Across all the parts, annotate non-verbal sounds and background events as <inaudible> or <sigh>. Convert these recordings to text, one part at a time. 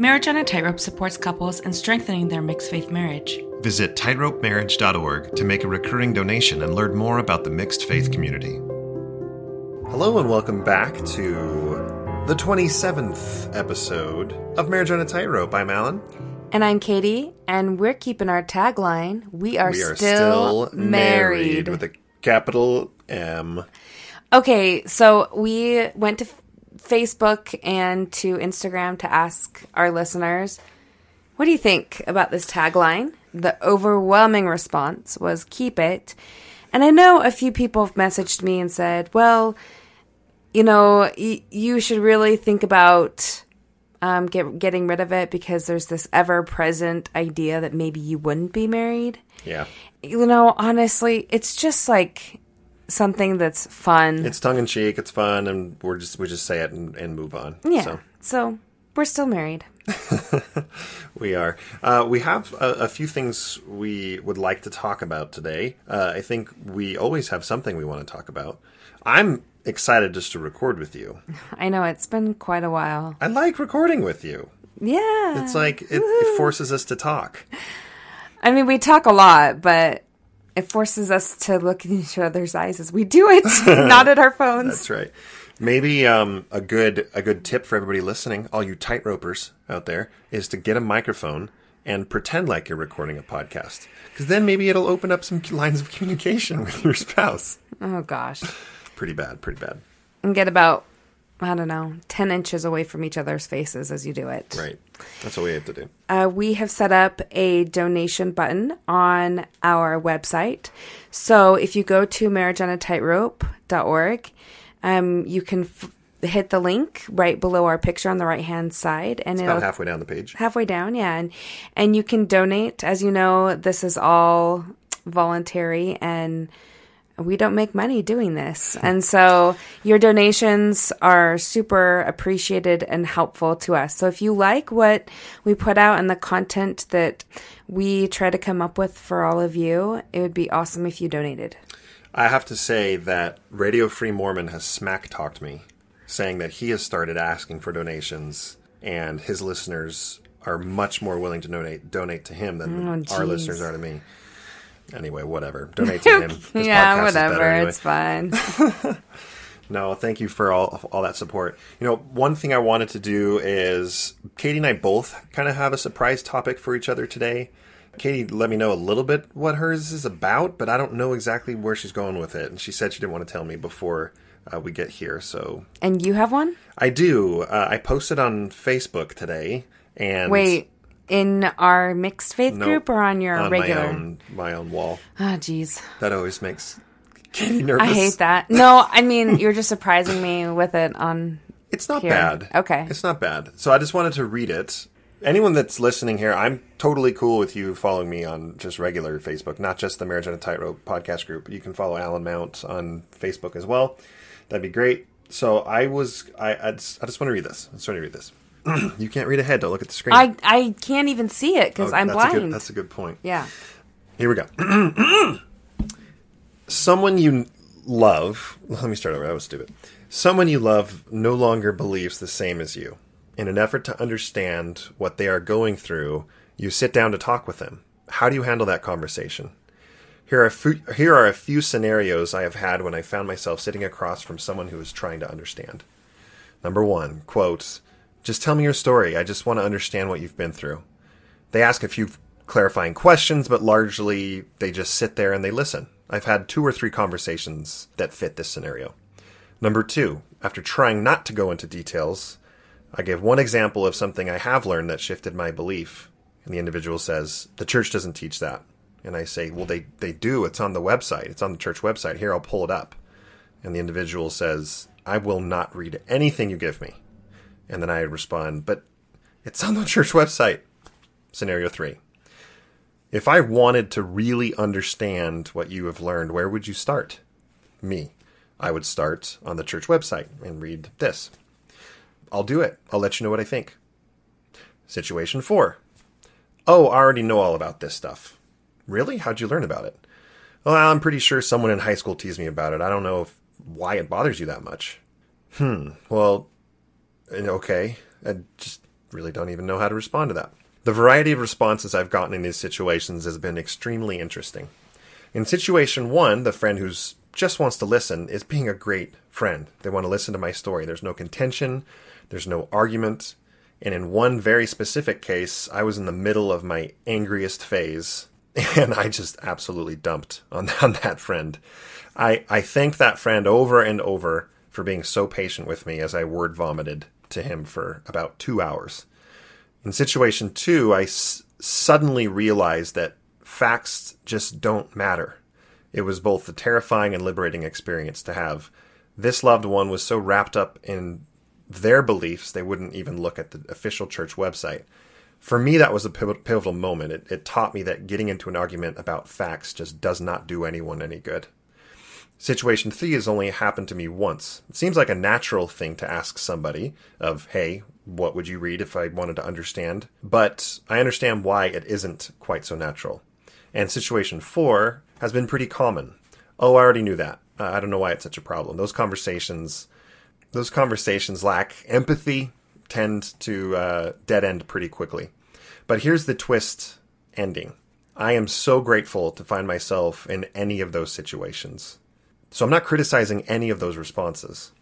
Marriage on a Tightrope supports couples in strengthening their mixed faith marriage. Visit tightropemarriage.org to make a recurring donation and learn more about the mixed faith community. Hello, and welcome back to the 27th episode of Marriage on a Tightrope. I'm Allan. And I'm Kattie, and we're keeping our tagline We are, We are still, still married. with a capital M. Okay, so we went to F- Facebook and to Instagram to ask our listeners, what do you think about this tagline? The overwhelming response was keep it. And I know a few people have messaged me and said, well, you know, y- you should really think about um, get- getting rid of it because there's this ever present idea that maybe you wouldn't be married. Yeah. You know, honestly, it's just like something that's fun. It's tongue in cheek, it's fun, and we're just we just say it and, and move on. yeah. So so we're still married. <laughs> we are. Uh, we have a, a few things we would like to talk about today. Uh, I think we always have something we want to talk about. I'm excited just to record with you. <laughs> I know it's been quite a while. I like recording with you. Yeah. It's like it, it forces us to talk. I mean, we talk a lot, but it forces us to look in each other's eyes as we do it, <laughs> not at our phones. That's right. Maybe um, a good a good tip for everybody listening, all you tightropers out there, is to get a microphone and pretend like you're recording a podcast. Because then maybe it'll open up some lines of communication <laughs> with your spouse. Oh gosh. Pretty bad, pretty bad. And get about I don't know, 10 inches away from each other's faces as you do it. Right. That's what we have to do. Uh, we have set up a donation button on our website. So if you go to marriageonatightrope.org, um, you can f- hit the link right below our picture on the right hand side, and it's About halfway down the page. halfway down, yeah, and and you can donate. As you know, this is all voluntary and. We don't make money doing this. <laughs> And so your donations are super appreciated and helpful to us. So if you like what we put out and the content that we try to come up with for all of you, it would be awesome if you donated. I have to say that Radio Free Mormon has smack talked me, saying that he has started asking for donations, and his listeners are much more willing to donate donate to him than Oh, our listeners are to me. <laughs> Anyway, whatever. Donate to <laughs> him. Yeah, podcast is better whatever. anyway. It's fine. <laughs> No, thank you for all all that support. You know, one thing I wanted to do is Kattie and I both kind of have a surprise topic for each other today. Kattie let me know a little bit what hers is about, but I don't know exactly where she's going with it. And she said she didn't want to tell me before uh, we get here. So and you have one? I do. Uh, I posted on Facebook today, and Wait, in our mixed faith No, group or on your on regular? my own my own wall. Oh, jeez. That always makes Kattie nervous. I hate that. No, I mean, <laughs> you're just surprising me with it on. It's not Here. bad. Okay. It's not bad. So I just wanted to read it. Anyone that's listening here, I'm totally cool with you following me on just regular Facebook, not just the Marriage on a Tightrope podcast group. You can follow Allan Mount on Facebook as well. That'd be great. So I was, I, I just, I just want to read this. I just want to read this. <clears throat> you can't read ahead. Don't look at the screen. I I can't even see it because Oh, I'm that's blind. A good, that's a good point. yeah. Here we go. <clears throat> Someone you love, let me start over, that was stupid. Someone you love no longer believes the same as you. In an effort to understand what they are going through, you sit down to talk with them. How do you handle that conversation? Here are, a few, here are a few scenarios I have had when I found myself sitting across from someone who is trying to understand. Number one, quote, just tell me your story. I just want to understand what you've been through. They ask a few clarifying questions, but largely they just sit there and they listen. I've had two or three conversations that fit this scenario. Number two, after trying not to go into details, I give one example of something I have learned that shifted my belief. And the individual says, The church doesn't teach that. And I say, Well, they, they do. It's on the website. It's on the church website. Here, I'll pull it up. And the individual says, I will not read anything you give me. And then I respond, But it's on the church website. Scenario three. If I wanted to really understand what you have learned, where would you start? Me. I would start on the church website and read this. I'll do it. I'll let you know what I think. Situation four. Oh, I already know all about this stuff. Really? How'd you learn about it? Well, I'm pretty sure someone in high school teased me about it. I don't know if, why it bothers you that much. Hmm. Well, and okay. I just really don't even know how to respond to that. The variety of responses I've gotten in these situations has been extremely interesting. In situation one, the friend who's just wants to listen is being a great friend. They want to listen to my story. There's no contention, there's no argument. And in one very specific case, I was in the middle of my angriest phase <laughs> and I just absolutely dumped on, <laughs> on that friend. I, I thanked that friend over and over for being so patient with me as I word vomited to him for about two hours. In situation two, I s- suddenly realized that facts just don't matter. It was both a terrifying and liberating experience to have. This loved one was so wrapped up in their beliefs, they wouldn't even look at the official church website. For me, that was a pivotal moment. It, it taught me that getting into an argument about facts just does not do anyone any good. Situation three has only happened to me once. It seems like a natural thing to ask somebody of, hey, what would you read if I wanted to understand? But I understand why it isn't quite so natural. And situation four has been pretty common. Oh, I already knew that. Uh, I don't know why it's such a problem. Those conversations, those conversations lack empathy, tend to uh, dead end pretty quickly. But here's the twist ending. I am so grateful to find myself in any of those situations. So I'm not criticizing any of those responses.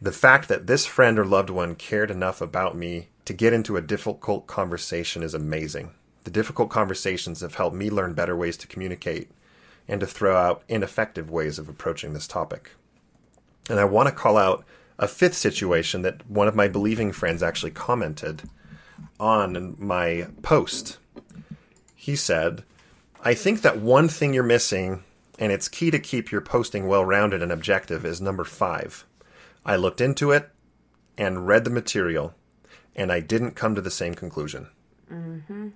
The fact that this friend or loved one cared enough about me to get into a difficult conversation is amazing. The difficult conversations have helped me learn better ways to communicate and to throw out ineffective ways of approaching this topic. And I want to call out a fifth situation that one of my believing friends actually commented on my post. He said, I think that one thing you're missing and it's key to keep your posting well rounded and objective is number five. I looked into it and read the material, and I didn't come to the same conclusion. Mm-hmm.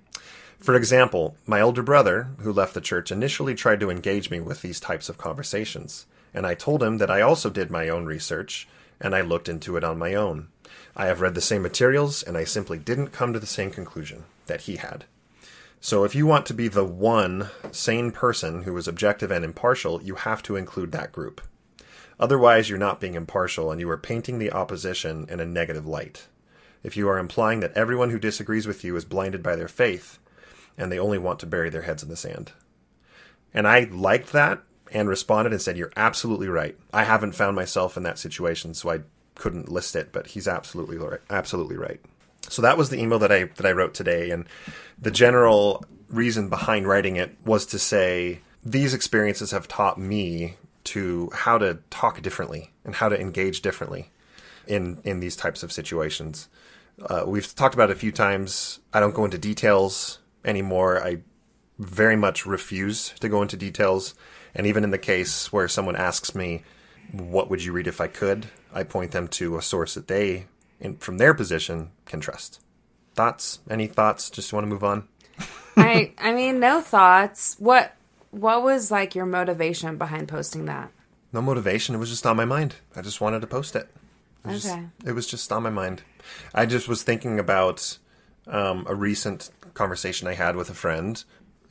For example, my older brother, who left the church, initially tried to engage me with these types of conversations, and I told him that I also did my own research and I looked into it on my own. I have read the same materials, and I simply didn't come to the same conclusion that he had. So if you want to be the one sane person who is objective and impartial, you have to include that group. Otherwise, you're not being impartial and you are painting the opposition in a negative light. If you are implying that everyone who disagrees with you is blinded by their faith and they only want to bury their heads in the sand. And I liked that and responded and said, You're absolutely right. I haven't found myself in that situation, so I couldn't list it, but he's absolutely right. Absolutely right. So that was the email that I that I wrote today, and the general reason behind writing it was to say these experiences have taught me to how to talk differently and how to engage differently in in these types of situations. Uh, we've talked about it a few times. I don't go into details anymore. I very much refuse to go into details. And even in the case where someone asks me, "What would you read if I could?" I point them to a source that they in, from their position can trust. Thoughts? Any thoughts? Just want to move on. <laughs> I I mean, no thoughts. What what was like your motivation behind posting that? No motivation. It was just on my mind. I just wanted to post it. It was, Okay. just, it was just on my mind. I just was thinking about um, a recent conversation I had with a friend.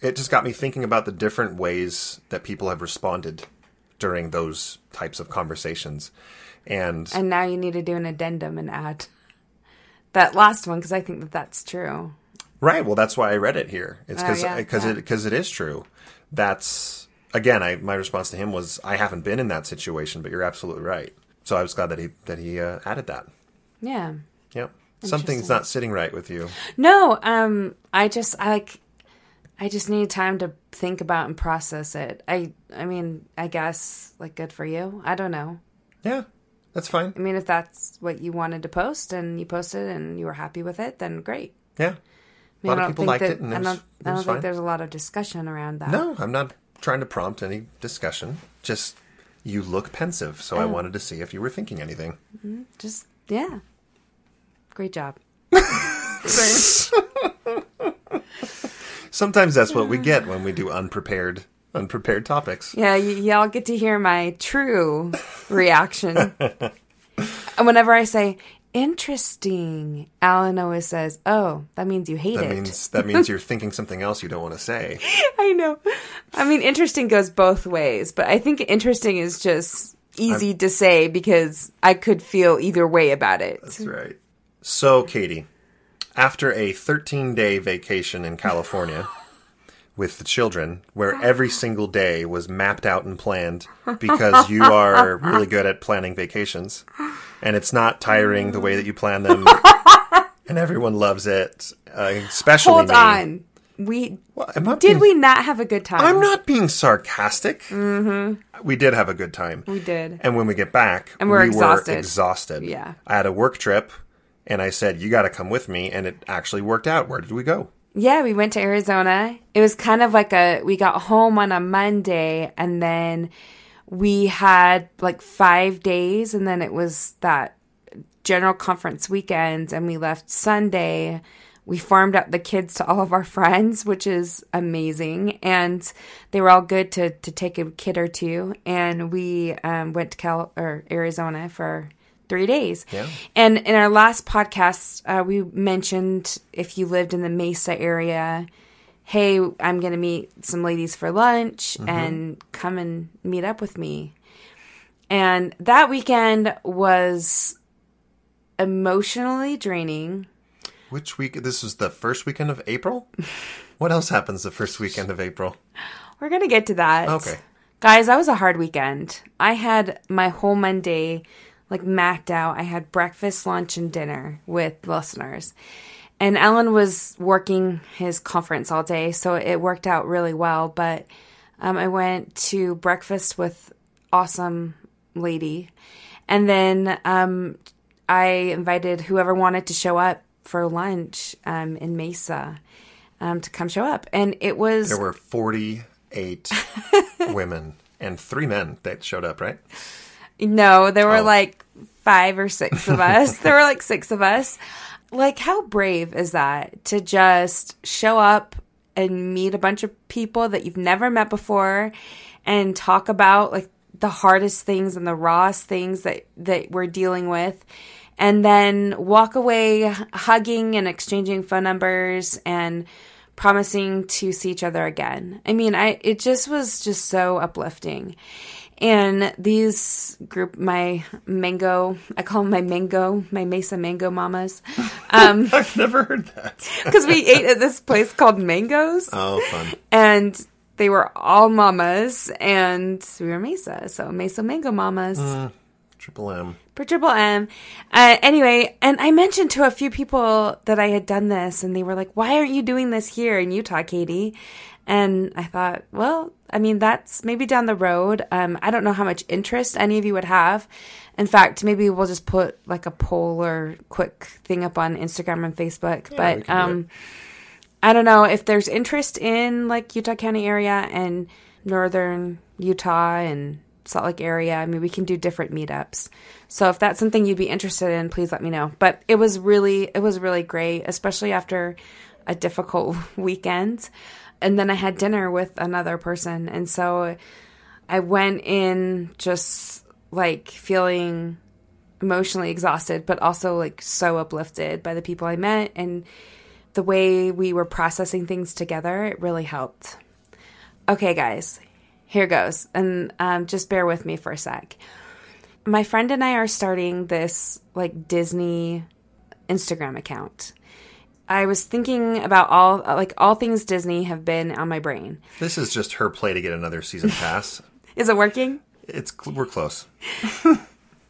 It just got me thinking about the different ways that people have responded during those types of conversations. And And now you need to do an addendum and add that last one because I think that that's true. Right. Well, that's why I read it here. It's Oh, because yeah, because yeah. it because it is true. That's again. I my response to him was I haven't been in that situation, but you're absolutely right. So I was glad that he that he uh, added that. Yeah. Yep. Something's not sitting right with you. No, um, I just I like I just need time to think about and process it. I I mean, I guess like good for you. I don't know. Yeah, that's fine. I mean, if that's what you wanted to post and you posted and you were happy with it, then great. Yeah. I mean, A lot I of don't people think liked that, it, and it I don't, I don't was think there's a lot of discussion around that. No, I'm not trying to prompt any discussion. Just you look pensive, so I Oh. wanted to see if you were thinking anything. Mm-hmm. Just yeah. Great job. <laughs> Sometimes that's what we get when we do unprepared unprepared topics. Yeah, y- y'all get to hear my true reaction. and <laughs> whenever I say interesting, Allan always says, "Oh, that means you hate That it." means that means you're <laughs> thinking something else you don't want to say. <laughs> I know. I mean, interesting goes both ways, but I think interesting is just easy to say because I could feel either way about it. That's right. So, Kattie, after a 13 day vacation in California with the children, where <laughs> every single day was mapped out and planned because you are really good at planning vacations. And it's not tiring the way that you plan them. <laughs> and everyone loves it, uh, especially Hold me. on. We Well, did being- we not have a good time? I'm not being sarcastic. Mm-hmm. We did have a good time. We did. And when we get back, And we're we exhausted. were exhausted. Yeah. I had a work trip, and I said, "You got to come with me," and it actually worked out. Where did we go? Yeah, we went to Arizona. It was kind of like a we got home on a Monday and then we had like 5 days and then it was that general conference weekend and we left Sunday. We farmed out the kids to all of our <laughs> friends, which is amazing, and they were all good to to take a kid or two. And we um, went to Cal or Arizona for three days. Yeah. And in our last podcast, uh, we mentioned if you lived in the Mesa area, hey, I'm going to meet some ladies for lunch and come and meet up with me. And that weekend was emotionally draining. Which week? This was the first weekend of April. <laughs> what else happens the first weekend of April? We're going to get to that. Okay. Guys, that was a hard weekend. I had my whole Monday like mapped out. I had breakfast, lunch, and dinner with listeners. And Allan was working his conference all day, so it worked out really well. But um, I went to breakfast with awesome lady, and then um, I invited whoever wanted to show up for lunch um, in Mesa um, to come show up, and it was There were 48 <laughs> women and three men that showed up, right? No, there were Oh. like five or six of <laughs> us. there were like six of us. Like, how brave is that to just show up and meet a bunch of people that you've never met before and talk about like the hardest things and the rawest things that, that we're dealing with and then walk away hugging and exchanging phone numbers and promising to see each other again. I mean, I it just was just so uplifting. And these group, my mango, I call them my mango, my Mesa mango mamas, <laughs> um, <laughs> I've never heard that. because we ate at this place called Mangoes, Oh, fun. and they were all mamas, and we were Mesa, so Mesa mango mamas Triple M. for Triple M. Uh, anyway, and I mentioned to a few people that I had done this, and they were like, "Why aren't you doing this here in Utah, Kattie?" And I thought, well, I mean, that's maybe down the road. Um, I don't know how much interest any of you would have. In fact, maybe we'll just put like a poll or quick thing up on Instagram and Facebook. we but can do um, I don't know if there's interest in like Utah County area and northern Utah and Salt Lake area. I mean, we can do different meetups. So if that's something you'd be interested in, please let me know. But it was really, it was really great, especially after a difficult <laughs> weekend. And then I had dinner with another person. And so I went in just like feeling emotionally exhausted, but also like so uplifted by the people I met and the way we were processing things together. It really helped. Okay, guys, here goes. And um, just bear with me for a sec. My friend and I are starting this like Disney Instagram account. I was thinking about all like all things Disney have been on my brain. This is just her play to get another season pass. <laughs> Is it working? it's we're close. <laughs>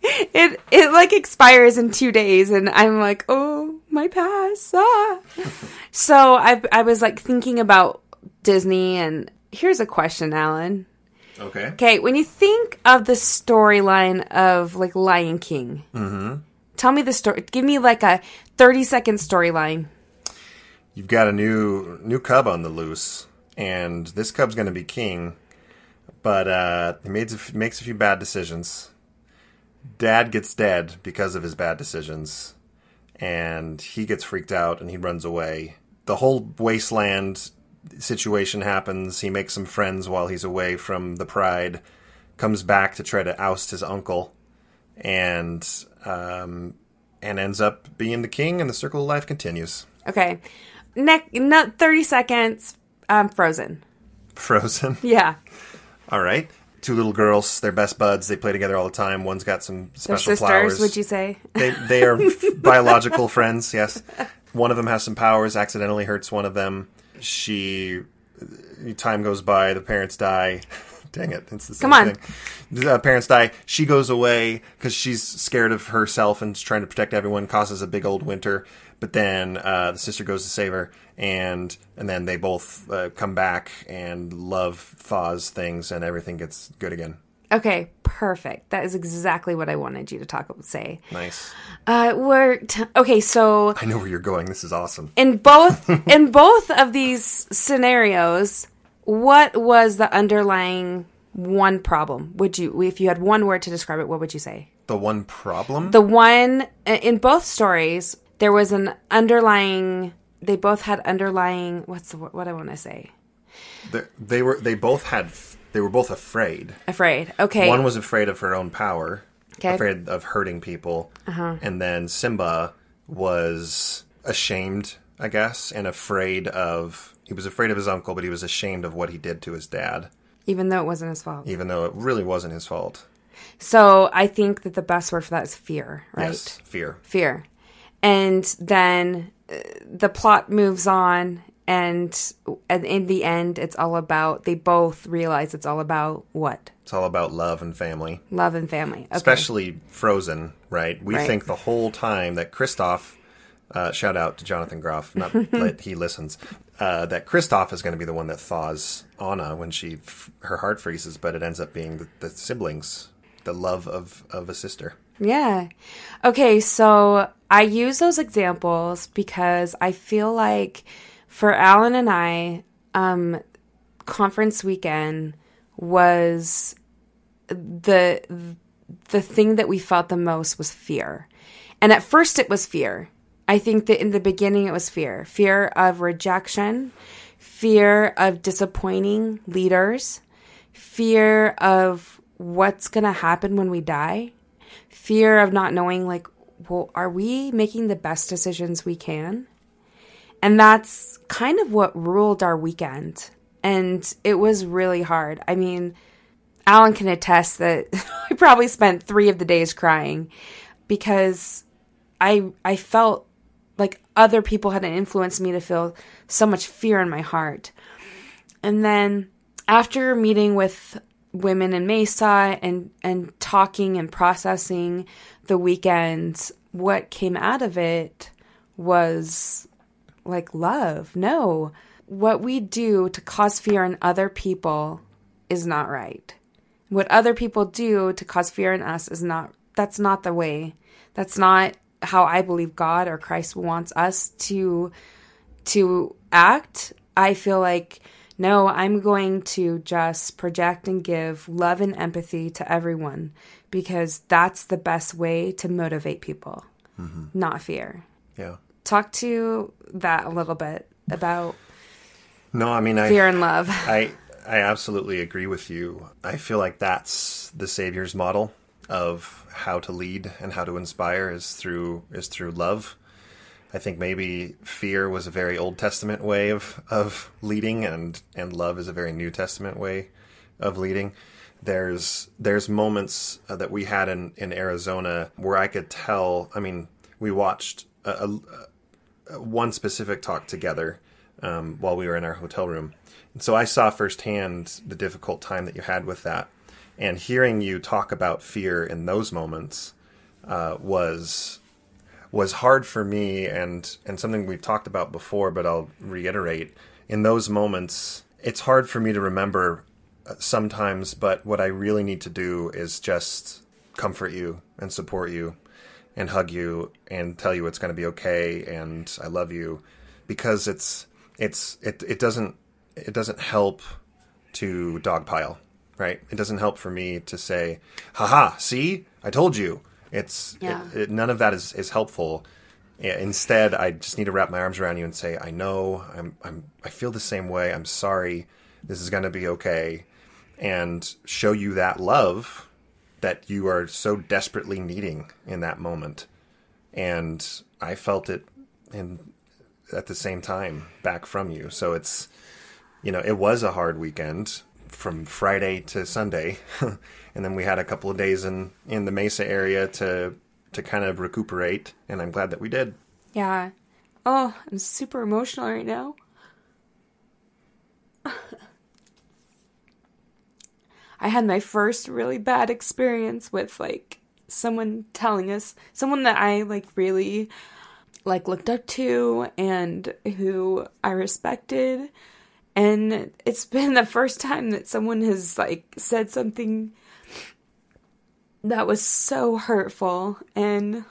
It it like expires in two days, and I'm like, oh my pass. Ah. <laughs> so I I was like thinking about Disney, and here's a question, Allan. Okay. Okay, when you think of the storyline of like Lion King, tell me the story. Give me like a thirty second storyline. You've got a new new cub on the loose, and this cub's going to be king. But uh, he made, makes a few bad decisions. Dad gets dead because of his bad decisions, and he gets freaked out and he runs away. The whole wasteland situation happens. He makes some friends while he's away from the pride. Comes back to try to oust his uncle, and um, and ends up being the king. And the circle of life continues. Okay, neck not thirty seconds. Um, Frozen. Frozen. <laughs> Yeah, All right. Two little girls. They're best buds. They play together all the time. One's got some special sisters. flowers. Would you say? They they are <laughs> biological friends. Yes. one of them has some powers, accidentally hurts one of them. She, time goes by, the parents die. <laughs> Dang it, it's the same Come on. thing. The uh, parents die. She goes away because she's scared of herself and trying to protect everyone. Causes a big old winter. But then uh, the sister goes to save her, and and then they both uh, come back and love thaws things, and everything gets good again. Okay, perfect. That is exactly what I wanted you to talk say. Nice. Uh, we're t- okay. So I know where you're going. This is awesome. in both <laughs> in both of these scenarios, what was the underlying one problem? Would you, if you had one word to describe it, what would you say? The one problem. The one in both stories, there was an underlying. They both had underlying. What's the, what I want to say? they, they were. They both had. They were both afraid. Afraid. Okay. One was afraid of her own power, Okay. afraid of hurting people, Uh-huh. and then Simba was ashamed, I guess, and afraid of. He was afraid of his uncle, but he was ashamed of what he did to his dad, even though it wasn't his fault. even though it really wasn't his fault. So I think that the best word for that is fear, right? Yes, fear. Fear. And then uh, the plot moves on, and, and in the end, it's all about, they both realize it's all about what? It's all about love and family, Love and family. Okay. especially Frozen. Right? We Right. think the whole time that Kristoff. Uh, shout out to Jonathan Groff, not <laughs> that he listens. Uh, that Kristoff is going to be the one that thaws Anna when she her heart freezes, but it ends up being the, the siblings, the love of of a sister. Yeah. Okay, so I use those examples because I feel like for Allan and I, um, conference weekend was the the thing that we felt the most was fear. And at first it was fear. I think that in the beginning it was fear. Fear of rejection, fear of disappointing leaders, fear of what's going to happen when we die, fear of not knowing like well are we making the best decisions we can? And that's kind of what ruled our weekend. And it was really hard. I mean, Allan can attest that <laughs> I probably spent 3 of the days crying because I I felt like other people had influenced me to feel so much fear in my heart. And then after meeting with women in Mesa and and talking and processing the weekend, what came out of it was like love. No. What we do to cause fear in other people is not right. What other people do to cause fear in us is not that's not the way. That's not how I believe God or Christ wants us to to act. I feel like no, I'm going to just project and give love and empathy to everyone because that's the best way to motivate people, mm-hmm. not fear. Yeah. Talk to that a little bit about No, I mean I fear and love. <laughs> I I absolutely agree with you. I feel like that's the savior's model of how to lead and how to inspire is through is through love. I think maybe fear was a very Old Testament way of of leading and and love is a very New Testament way of leading. There's there's moments uh, that we had in in Arizona where I could tell, I mean, we watched a, a, a- one specific talk together um, while we were in our hotel room. And so I saw firsthand the difficult time that you had with that. And hearing you talk about fear in those moments uh, was was hard for me and and something we've talked about before, but I'll reiterate. In those moments, it's hard for me to remember sometimes, but what I really need to do is just comfort you and support you and hug you and tell you it's going to be okay and I love you because it's it's it it doesn't it doesn't help to dogpile, right? It doesn't help for me to say, "Haha, see? I told you." It's Yeah. it, it, none of that is is helpful. Instead, I just need to wrap my arms around you and say, "I know. I'm I'm I feel the same way. I'm sorry. This is going to be okay." And show you that love that you are so desperately needing in that moment. And I felt it in at the same time back from you. So it's you know, it was a hard weekend from Friday to Sunday. <laughs> and then we had a couple of days in in the Mesa area to to kind of recuperate and I'm glad that we did. Yeah. Oh, I'm super emotional right now. I had my first really bad experience with like someone telling us someone that I like really like looked up to and who I respected and it's <laughs> been the first time that someone has like said something that was so hurtful and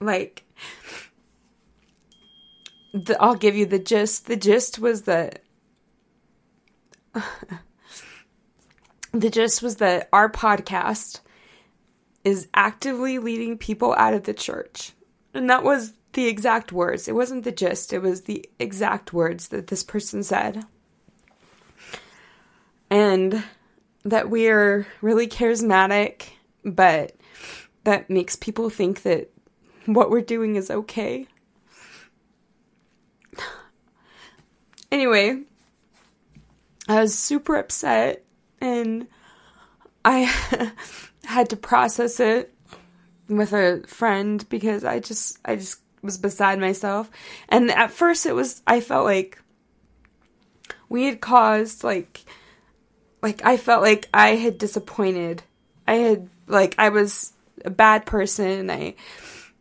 like the, I'll give you the gist. The gist was that <sighs> the gist was that our podcast is actively leading people out of the church. And that was the exact words. It wasn't the gist, it was the exact words that this person said. And that we're really charismatic, but that makes people think that what we're doing is okay. <sighs> Anyway, I was super upset and I <laughs> had to process it with a friend because I just I just was beside myself. And at first it was I felt like we had caused like like I felt like I had disappointed. I had like I was a bad person. I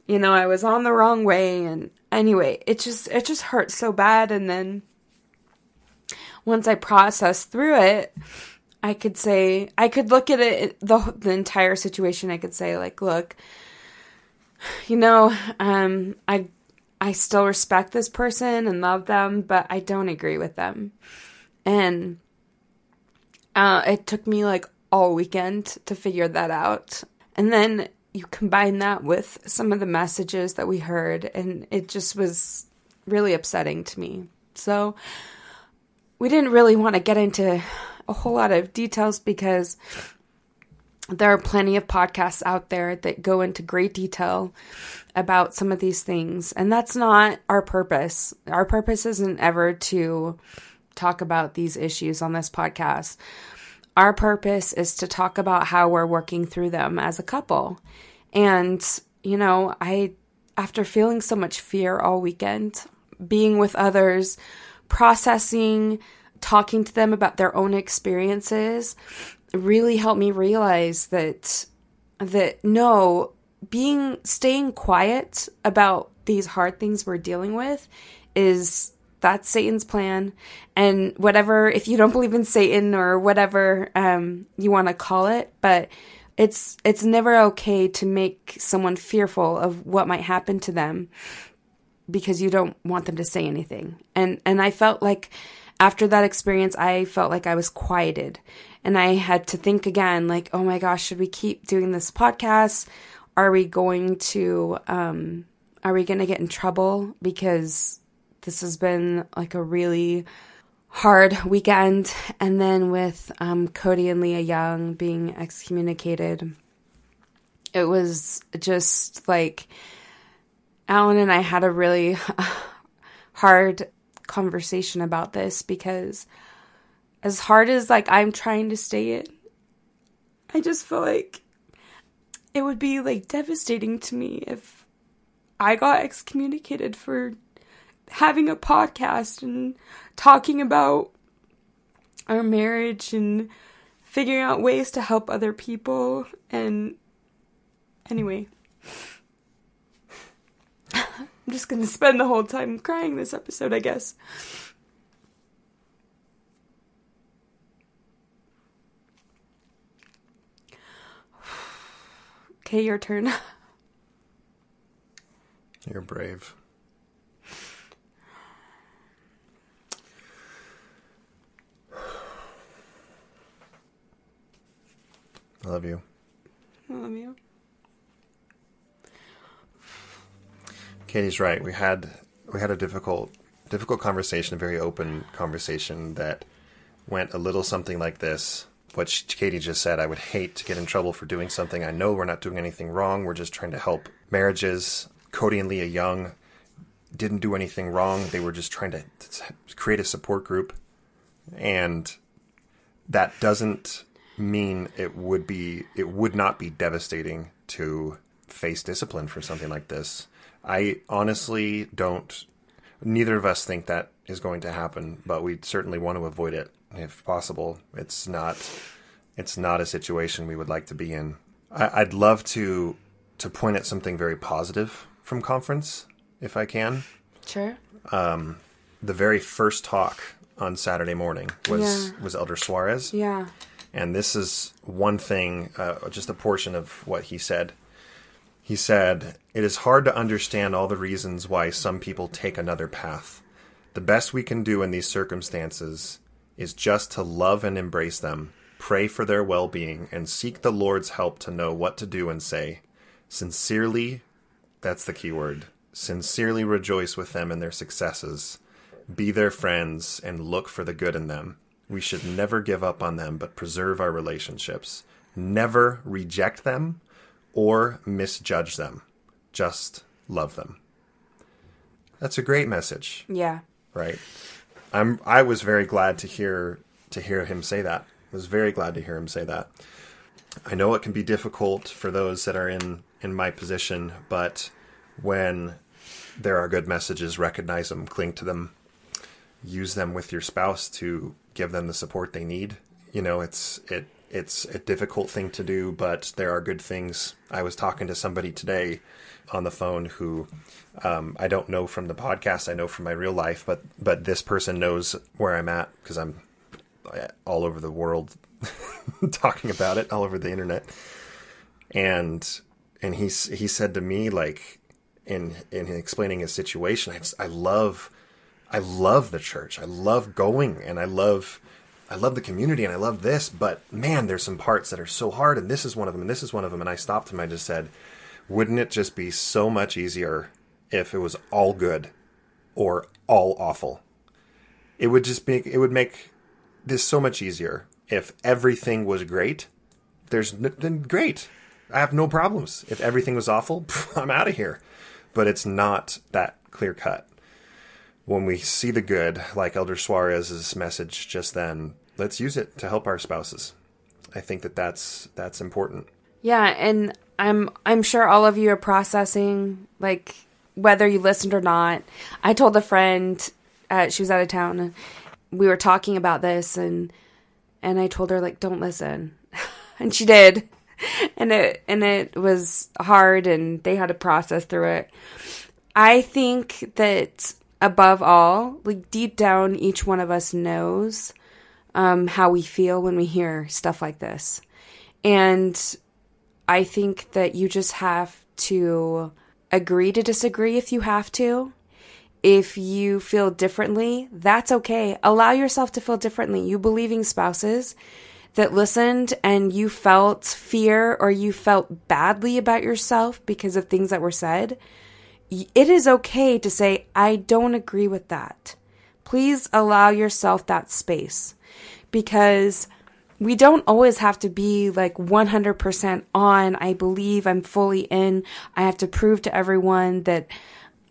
you know, I was on the wrong way and anyway, it just it just hurt so bad and then once I processed through it, I could say I could look at it the the entire situation. I could say like, look, you know, um, I I still respect this person and love them, but I don't agree with them, and uh, it took me like all weekend to figure that out, and then you combine that with some of the messages that we heard, and it just was really upsetting to me. So we didn't really want to get into a whole lot of details because there are plenty of podcasts out there that go into great detail about some of these things. And that's not our purpose. Our purpose isn't ever to talk about these issues on this podcast. Our purpose is to talk about how we're working through them as a couple. And, you know, I, after feeling so much fear all weekend, being with others, processing, talking to them about their own experiences really helped me realize that that no being staying quiet about these hard things we're dealing with is that's Satan's plan. And whatever if you don't <laughs> believe in Satan or whatever um, you want to call it but it's it's never okay to make someone fearful of what might happen to them because you don't want them to say anything. And and I felt like after that experience I felt like I was quieted and I had to think again like, "Oh my gosh, should we keep doing this podcast? Are we going to um are we going to get in trouble because this has been like a really hard weekend and then with um, Cody and Leah Young being excommunicated it was just like Allan and I had a really <laughs> hard conversation about this because as hard as like I'm trying to stay it, I just feel like it would be like devastating to me if I got excommunicated for having a podcast and talking about our marriage and figuring out ways to help other people. And anyway I'm just gonna spend the whole time crying this episode, I guess. <sighs> Okay, your turn. You're brave. <sighs> I love you. I love you. Kattie's right. We had we had a difficult difficult conversation, a very open conversation that went a little something like this. What Kattie just said, I would hate to get in trouble for doing something. I know we're not doing anything wrong. We're just trying to help marriages. Cody and Leah Young didn't do anything wrong. They were just trying to create a support group. And that doesn't mean it would be it would not be devastating to face discipline for something like this. I honestly don't. Neither of us think that is going to happen, but we certainly want to avoid it if possible. It's not. It's not a situation we would like to be in. I, I'd love to to point at something very positive from conference, if I can. Sure. Um, the very first talk on Saturday morning was Yeah. was Elder Soares. Yeah. And this is one thing, uh, just a portion of what he said. He said, It is hard to understand all the reasons why some people take another path. The best we can do in these circumstances is just to love and embrace them, pray for their well being, and seek the Lord's help to know what to do and say. Sincerely, that's the key word, sincerely rejoice with them in their successes. Be their friends and look for the good in them. We should never give up on them, but preserve our relationships. Never reject them or misjudge them. Just love them. That's a great message, Yeah. right? I'm I was very glad to hear to hear him say that. I was very glad to hear him say that. I know it can be difficult for those that are in in my position, but when there are good messages, recognize them, cling to them, use them with your spouse to give them the support they need. You know, it's it it's a difficult thing to do, but there are good things. I was talking to somebody today on the phone who um, I don't know from the podcast. I know from my real life, but but this person knows where I'm at because I'm all over the world <laughs> talking about it, all over the internet. And and he's he said to me like in in explaining his situation, I, just, I love I love the church. I love going and I love I love the community and I love this, but man, there's some parts that are so hard and this is one of them and this is one of them and I stopped him I just said, wouldn't it just be so much easier if it was all good or all awful? It would just make it would make this so much easier if everything was great. There's then great. I have no problems. If everything was awful, <laughs> I'm out of here. But it's not that clear cut when we see the good, like Elder Soares's message just then, let's use it to help our spouses. I think that that's that's important. Yeah, and I'm I'm sure all of you are processing like whether you listened or not. I told a friend uh, she was out of town and we were talking about this and and I told her like don't listen. <laughs> and she did. <laughs> And it and it was hard and they had to process through it. I think that above all, like deep down each one of us knows um, how we feel when we hear stuff like this. And I think that you just have to agree to disagree if you have to. If you feel differently, that's okay. Allow yourself to feel differently. You believing spouses that listened and you felt fear or you felt badly about yourself because of things that were said, it is okay to say, I don't agree with that. Please allow yourself that space because we don't always have to be like 100% on. I believe I'm fully in. I have to prove to everyone that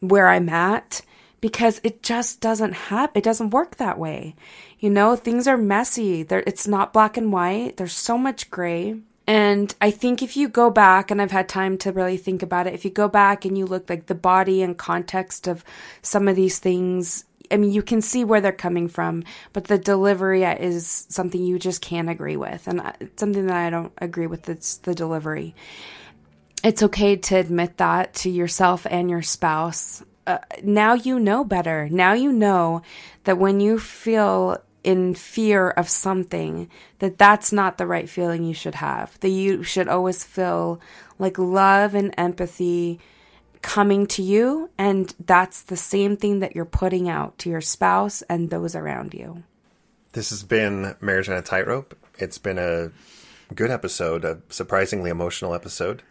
where I'm at because it just doesn't happen. It doesn't work that way. You know, things are messy. There, it's not black and white. There's so much gray. And I think if you go back, and I've had time to really think about it, if you go back and you look like the body and context of some of these things, I mean, you can see where they're coming from, but the delivery is something you just can't agree with. And something that I don't agree with. It's the delivery. It's okay to admit that to yourself and your spouse. Uh, now you know better. Now you know that when you feel in fear of something, that that's not the right feeling you should have. That you should always feel like love and empathy coming to you, and that's the same thing that you're putting out to your spouse and those around you. This has been Marriage on a Tightrope. It's been a good episode, a surprisingly emotional episode.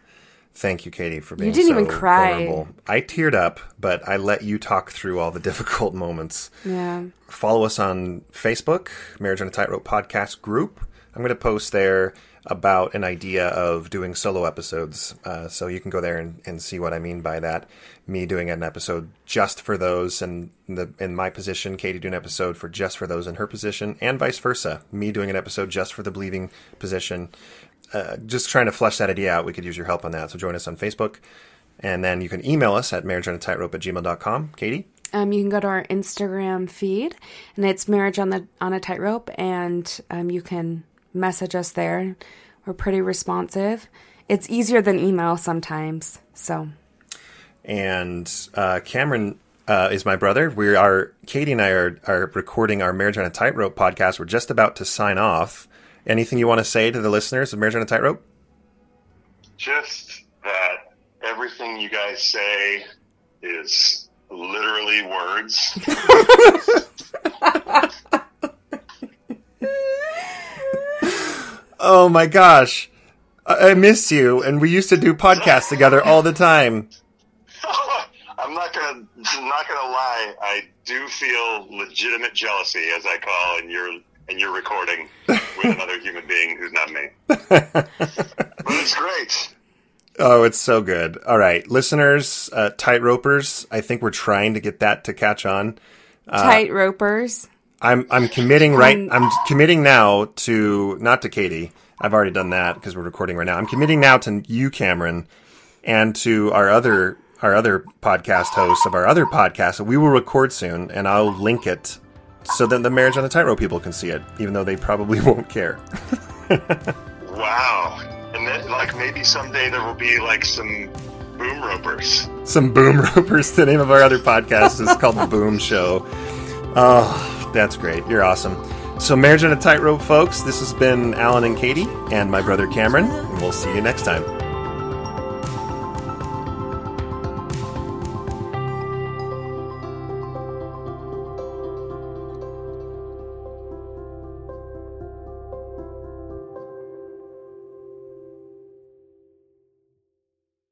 Thank you, Kattie, for being You didn't so even cry. vulnerable. I teared up, but I let you talk through all the <laughs> difficult moments. Yeah. Follow us on Facebook, Marriage on a Tightrope podcast group. I'm going to post there about an idea of doing solo episodes. Uh, so you can go there and, and see what I mean by that. Me doing an episode just for those, and the in my position, Kattie doing an episode for just for those in her position, and vice versa. Me doing an episode just for the believing position. Uh, just trying to flesh that idea out. We could use your help on that. So join us on Facebook. And then you can email us at marriageonatightrope at gmail.com. Kattie? Um, you can go to our Instagram feed, and it's Marriage on the on a Tightrope, and um, you can message us there. We're pretty responsive. It's easier than email sometimes. So, and uh, Cameron uh, is my brother. We are Kattie and I are are recording our Marriage on a Tightrope podcast. We're just about to sign off. Anything you want to say to the listeners of Marriage on a Tightrope? Just that everything you guys say is literally words. <laughs> oh my gosh. I, I miss you, and we used to do podcasts together all the time. <laughs> I'm not gonna not gonna lie. I do feel legitimate jealousy, as I call in your in your recording <laughs> with another human being who's not me. <laughs> but it's great. Oh, it's so good. All right, listeners, uh, tightropers. I think we're trying to get that to catch on. Uh, Tightropers. I'm I'm committing right. I'm committing now to not to Kattie. I've already done that because we're recording right now. I'm committing now to you, Cameron, and to our other our other podcast hosts of our other podcast. We will record soon, and I'll link it so that the marriage on the tightrope people can see it, even though they probably <laughs> won't care. wow. And then, like, maybe someday there will be, like, some boom ropers. Some boom <laughs> ropers. The name of our other podcast is called The Boom Show. Oh, that's great. You're awesome. So, Marriage on a Tightrope, folks, this has been Allan and Kattie and my brother Cameron, and we'll see you next time.